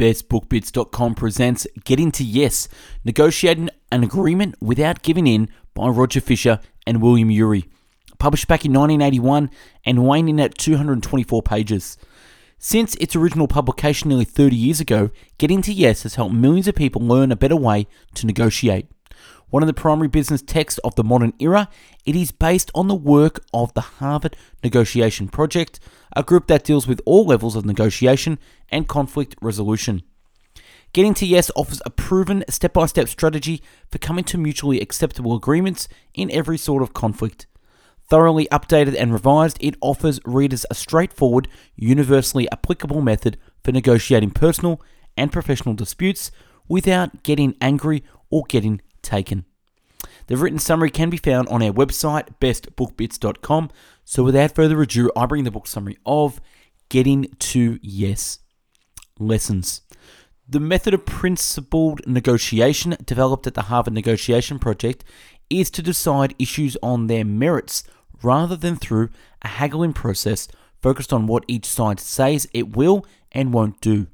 BestBookBits.com presents Getting to Yes, Negotiating an Agreement Without Giving In by Roger Fisher and William Ury. Published back in 1981 and weighing in at 224 pages. Since its original publication nearly 30 years ago, Getting to Yes has helped millions of people learn a better way to negotiate. One of the primary business texts of the modern era, it is based on the work of the Harvard Negotiation Project, a group that deals with all levels of negotiation and conflict resolution. Getting to Yes offers a proven step by step strategy for coming to mutually acceptable agreements in every sort of conflict. Thoroughly updated and revised, it offers readers a straightforward, universally applicable method for negotiating personal and professional disputes without getting angry or getting taken. The written summary can be found on our website, bestbookbits.com. So without further ado, I bring the book summary of Getting to Yes Lessons. The method of principled negotiation developed at the Harvard Negotiation Project is to decide issues on their merits rather than through a haggling process focused on what each side says it will and won't do.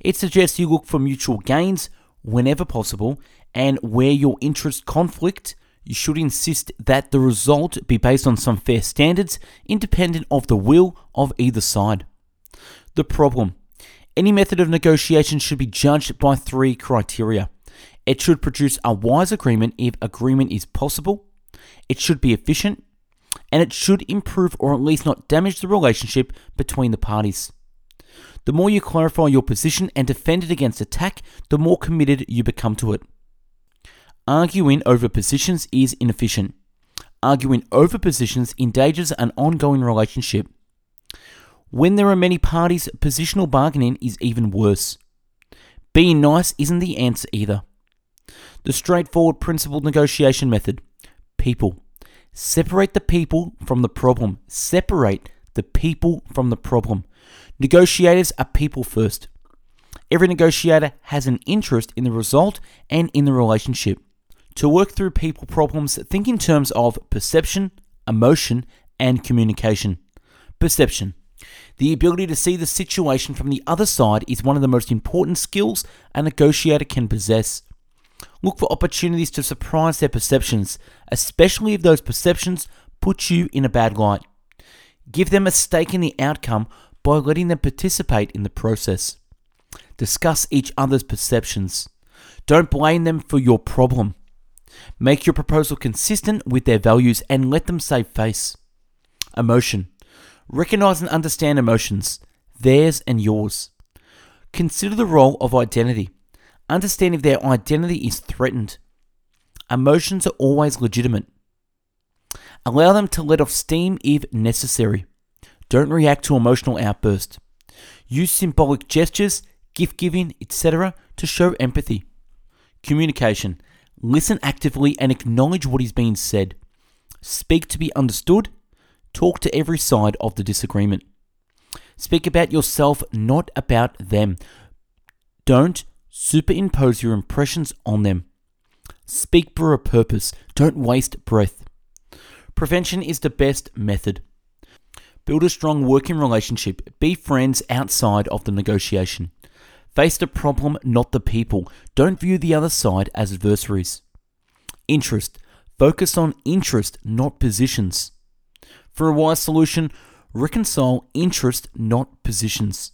It suggests you look for mutual gains whenever possible and where your interests conflict, you should insist that the result be based on some fair standards, independent of the will of either side. The problem any method of negotiation should be judged by three criteria. It should produce a wise agreement if agreement is possible, it should be efficient, and it should improve or at least not damage the relationship between the parties. The more you clarify your position and defend it against attack, the more committed you become to it. Arguing over positions is inefficient. Arguing over positions endangers an ongoing relationship. When there are many parties, positional bargaining is even worse. Being nice isn't the answer either. The straightforward principled negotiation method people. Separate the people from the problem. Separate the people from the problem. Negotiators are people first. Every negotiator has an interest in the result and in the relationship. To work through people problems, think in terms of perception, emotion, and communication. Perception. The ability to see the situation from the other side is one of the most important skills a negotiator can possess. Look for opportunities to surprise their perceptions, especially if those perceptions put you in a bad light. Give them a stake in the outcome by letting them participate in the process. Discuss each other's perceptions. Don't blame them for your problem. Make your proposal consistent with their values and let them save face. Emotion. Recognize and understand emotions, theirs and yours. Consider the role of identity. Understand if their identity is threatened. Emotions are always legitimate. Allow them to let off steam if necessary. Don't react to emotional outbursts. Use symbolic gestures, gift giving, etc. to show empathy. Communication. Listen actively and acknowledge what is being said. Speak to be understood. Talk to every side of the disagreement. Speak about yourself, not about them. Don't superimpose your impressions on them. Speak for a purpose. Don't waste breath. Prevention is the best method. Build a strong working relationship. Be friends outside of the negotiation. Face the problem, not the people. Don't view the other side as adversaries. Interest. Focus on interest, not positions. For a wise solution, reconcile interest, not positions.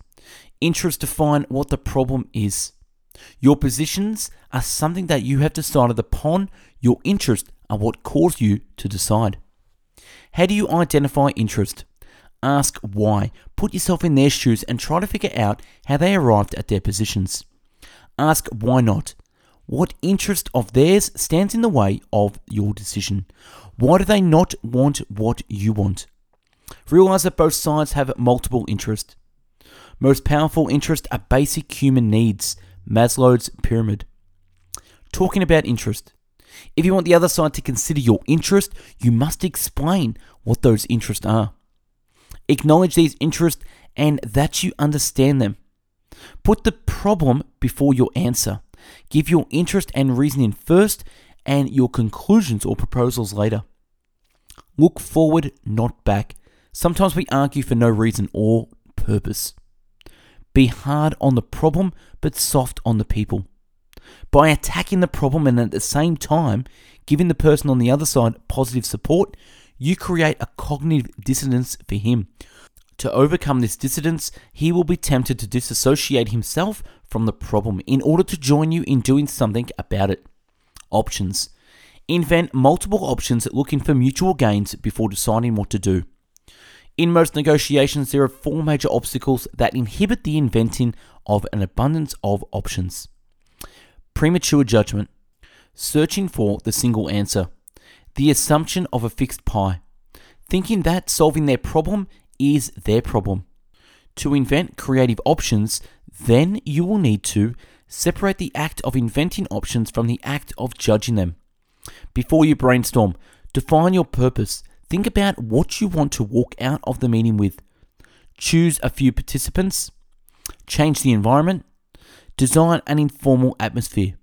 Interest define what the problem is. Your positions are something that you have decided upon. Your interest are what caused you to decide. How do you identify interest? Ask why. Put yourself in their shoes and try to figure out how they arrived at their positions. Ask why not. What interest of theirs stands in the way of your decision? Why do they not want what you want? Realize that both sides have multiple interests. Most powerful interests are basic human needs, Maslow's pyramid. Talking about interest. If you want the other side to consider your interest, you must explain what those interests are. Acknowledge these interests and that you understand them. Put the problem before your answer. Give your interest and reasoning first and your conclusions or proposals later. Look forward, not back. Sometimes we argue for no reason or purpose. Be hard on the problem, but soft on the people. By attacking the problem and at the same time giving the person on the other side positive support, you create a cognitive dissonance for him. To overcome this dissonance, he will be tempted to disassociate himself from the problem in order to join you in doing something about it. Options Invent multiple options looking for mutual gains before deciding what to do. In most negotiations, there are four major obstacles that inhibit the inventing of an abundance of options premature judgment, searching for the single answer, the assumption of a fixed pie, thinking that solving their problem is their problem. To invent creative options, then you will need to separate the act of inventing options from the act of judging them. Before you brainstorm, define your purpose. Think about what you want to walk out of the meeting with. Choose a few participants. Change the environment. Design an informal atmosphere.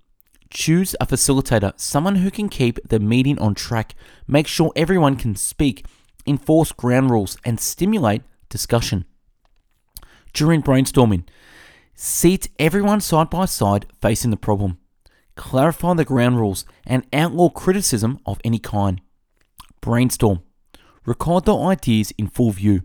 Choose a facilitator, someone who can keep the meeting on track, make sure everyone can speak, enforce ground rules, and stimulate discussion. During brainstorming, seat everyone side by side facing the problem. Clarify the ground rules and outlaw criticism of any kind. Brainstorm. Record the ideas in full view.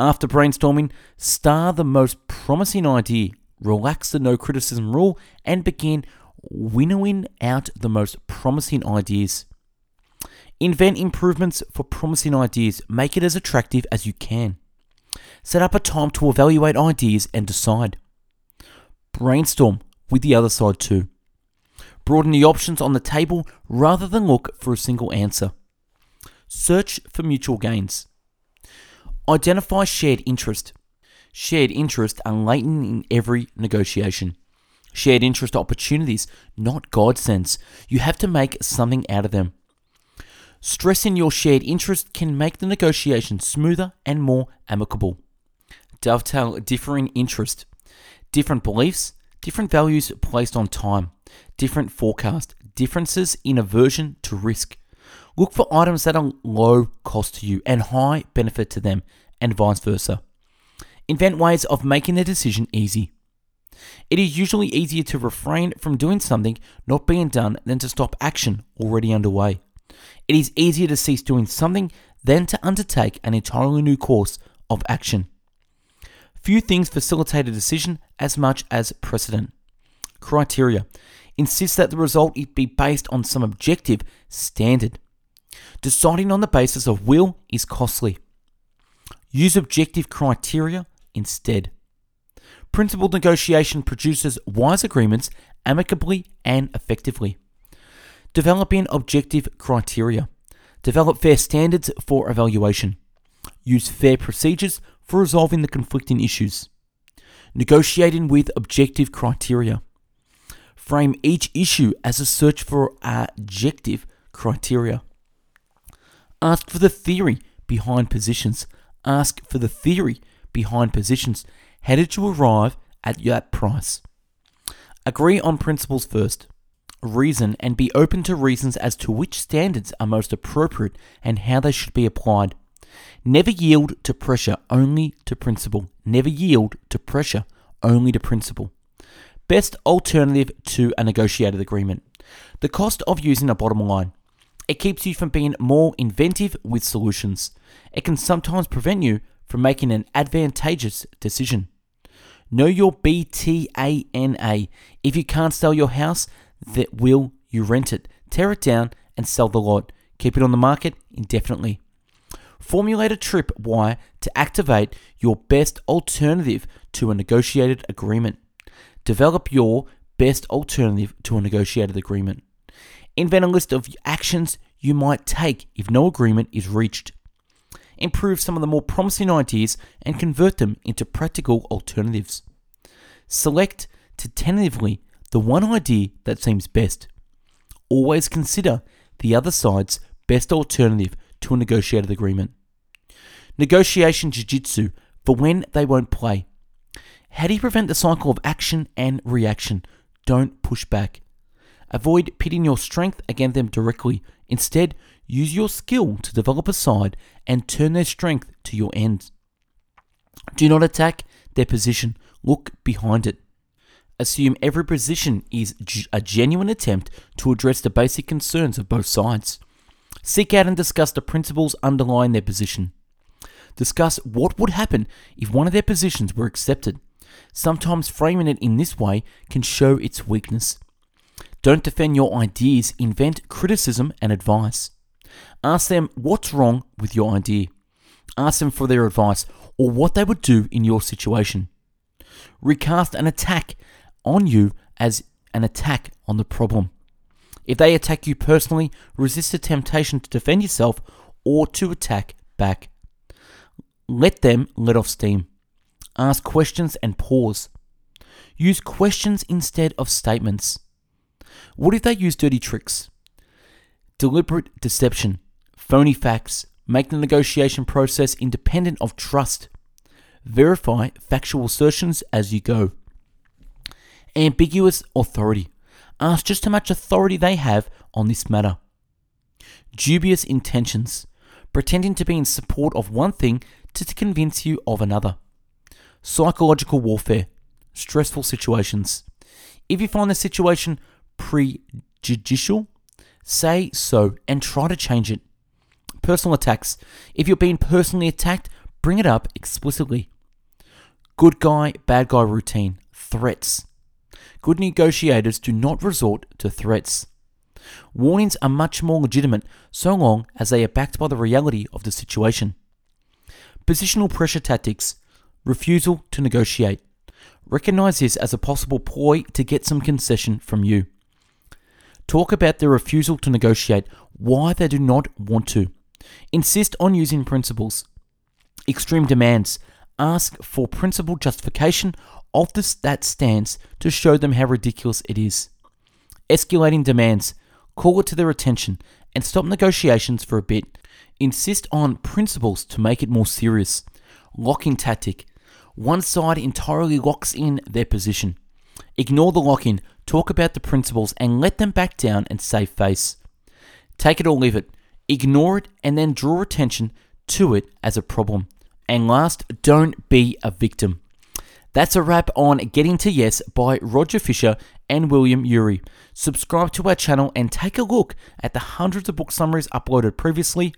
After brainstorming, star the most promising idea, relax the no criticism rule, and begin winnowing out the most promising ideas. Invent improvements for promising ideas, make it as attractive as you can. Set up a time to evaluate ideas and decide. Brainstorm with the other side too. Broaden the options on the table rather than look for a single answer. Search for mutual gains. Identify shared interest. Shared interest are latent in every negotiation. Shared interest opportunities, not godsends. You have to make something out of them. Stressing your shared interest can make the negotiation smoother and more amicable. Dovetail differing interest, different beliefs, different values placed on time, different forecast, differences in aversion to risk. Look for items that are low cost to you and high benefit to them, and vice versa. Invent ways of making the decision easy. It is usually easier to refrain from doing something not being done than to stop action already underway. It is easier to cease doing something than to undertake an entirely new course of action. Few things facilitate a decision as much as precedent. Criteria insist that the result be based on some objective standard. Deciding on the basis of will is costly. Use objective criteria instead. Principled negotiation produces wise agreements amicably and effectively. Developing objective criteria. Develop fair standards for evaluation. Use fair procedures for resolving the conflicting issues. Negotiating with objective criteria. Frame each issue as a search for objective criteria. Ask for the theory behind positions. Ask for the theory behind positions did you arrive at that price? Agree on principles first. Reason and be open to reasons as to which standards are most appropriate and how they should be applied. Never yield to pressure, only to principle. Never yield to pressure, only to principle. Best alternative to a negotiated agreement. The cost of using a bottom line. It keeps you from being more inventive with solutions. It can sometimes prevent you from making an advantageous decision. Know your BATNA. If you can't sell your house, that will you rent it, tear it down, and sell the lot. Keep it on the market indefinitely. Formulate a trip wire to activate your best alternative to a negotiated agreement. Develop your best alternative to a negotiated agreement. Invent a list of actions you might take if no agreement is reached improve some of the more promising ideas, and convert them into practical alternatives. Select to tentatively the one idea that seems best. Always consider the other side's best alternative to a negotiated agreement. Negotiation Jiu Jitsu for when they won't play. How do you prevent the cycle of action and reaction? Don't push back. Avoid pitting your strength against them directly. Instead, use your skill to develop a side and turn their strength to your ends. Do not attack their position, look behind it. Assume every position is a genuine attempt to address the basic concerns of both sides. Seek out and discuss the principles underlying their position. Discuss what would happen if one of their positions were accepted. Sometimes framing it in this way can show its weakness. Don't defend your ideas, invent criticism and advice. Ask them what's wrong with your idea. Ask them for their advice or what they would do in your situation. Recast an attack on you as an attack on the problem. If they attack you personally, resist the temptation to defend yourself or to attack back. Let them let off steam. Ask questions and pause. Use questions instead of statements. What if they use dirty tricks? Deliberate deception, phony facts, make the negotiation process independent of trust. Verify factual assertions as you go. Ambiguous authority. Ask just how much authority they have on this matter. Dubious intentions. Pretending to be in support of one thing to convince you of another. Psychological warfare. Stressful situations. If you find the situation prejudicial, say so and try to change it. Personal attacks. If you're being personally attacked, bring it up explicitly. Good guy, bad guy routine. Threats. Good negotiators do not resort to threats. Warnings are much more legitimate so long as they are backed by the reality of the situation. Positional pressure tactics. Refusal to negotiate. Recognize this as a possible ploy to get some concession from you. Talk about their refusal to negotiate, why they do not want to. Insist on using principles. Extreme demands. Ask for principle justification of this, that stance to show them how ridiculous it is. Escalating demands. Call it to their attention and stop negotiations for a bit. Insist on principles to make it more serious. Locking tactic. One side entirely locks in their position. Ignore the lock in, talk about the principles, and let them back down and save face. Take it or leave it. Ignore it and then draw attention to it as a problem. And last, don't be a victim. That's a wrap on Getting to Yes by Roger Fisher and William Ury. Subscribe to our channel and take a look at the hundreds of book summaries uploaded previously.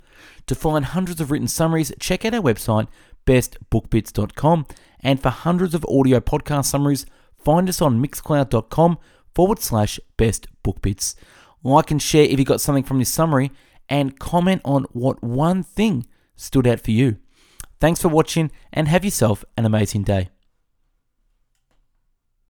To find hundreds of written summaries, check out our website, bestbookbits.com. And for hundreds of audio podcast summaries, find us on mixcloud.com forward slash best book bits. Like and share if you got something from this summary, and comment on what one thing stood out for you. Thanks for watching and have yourself an amazing day.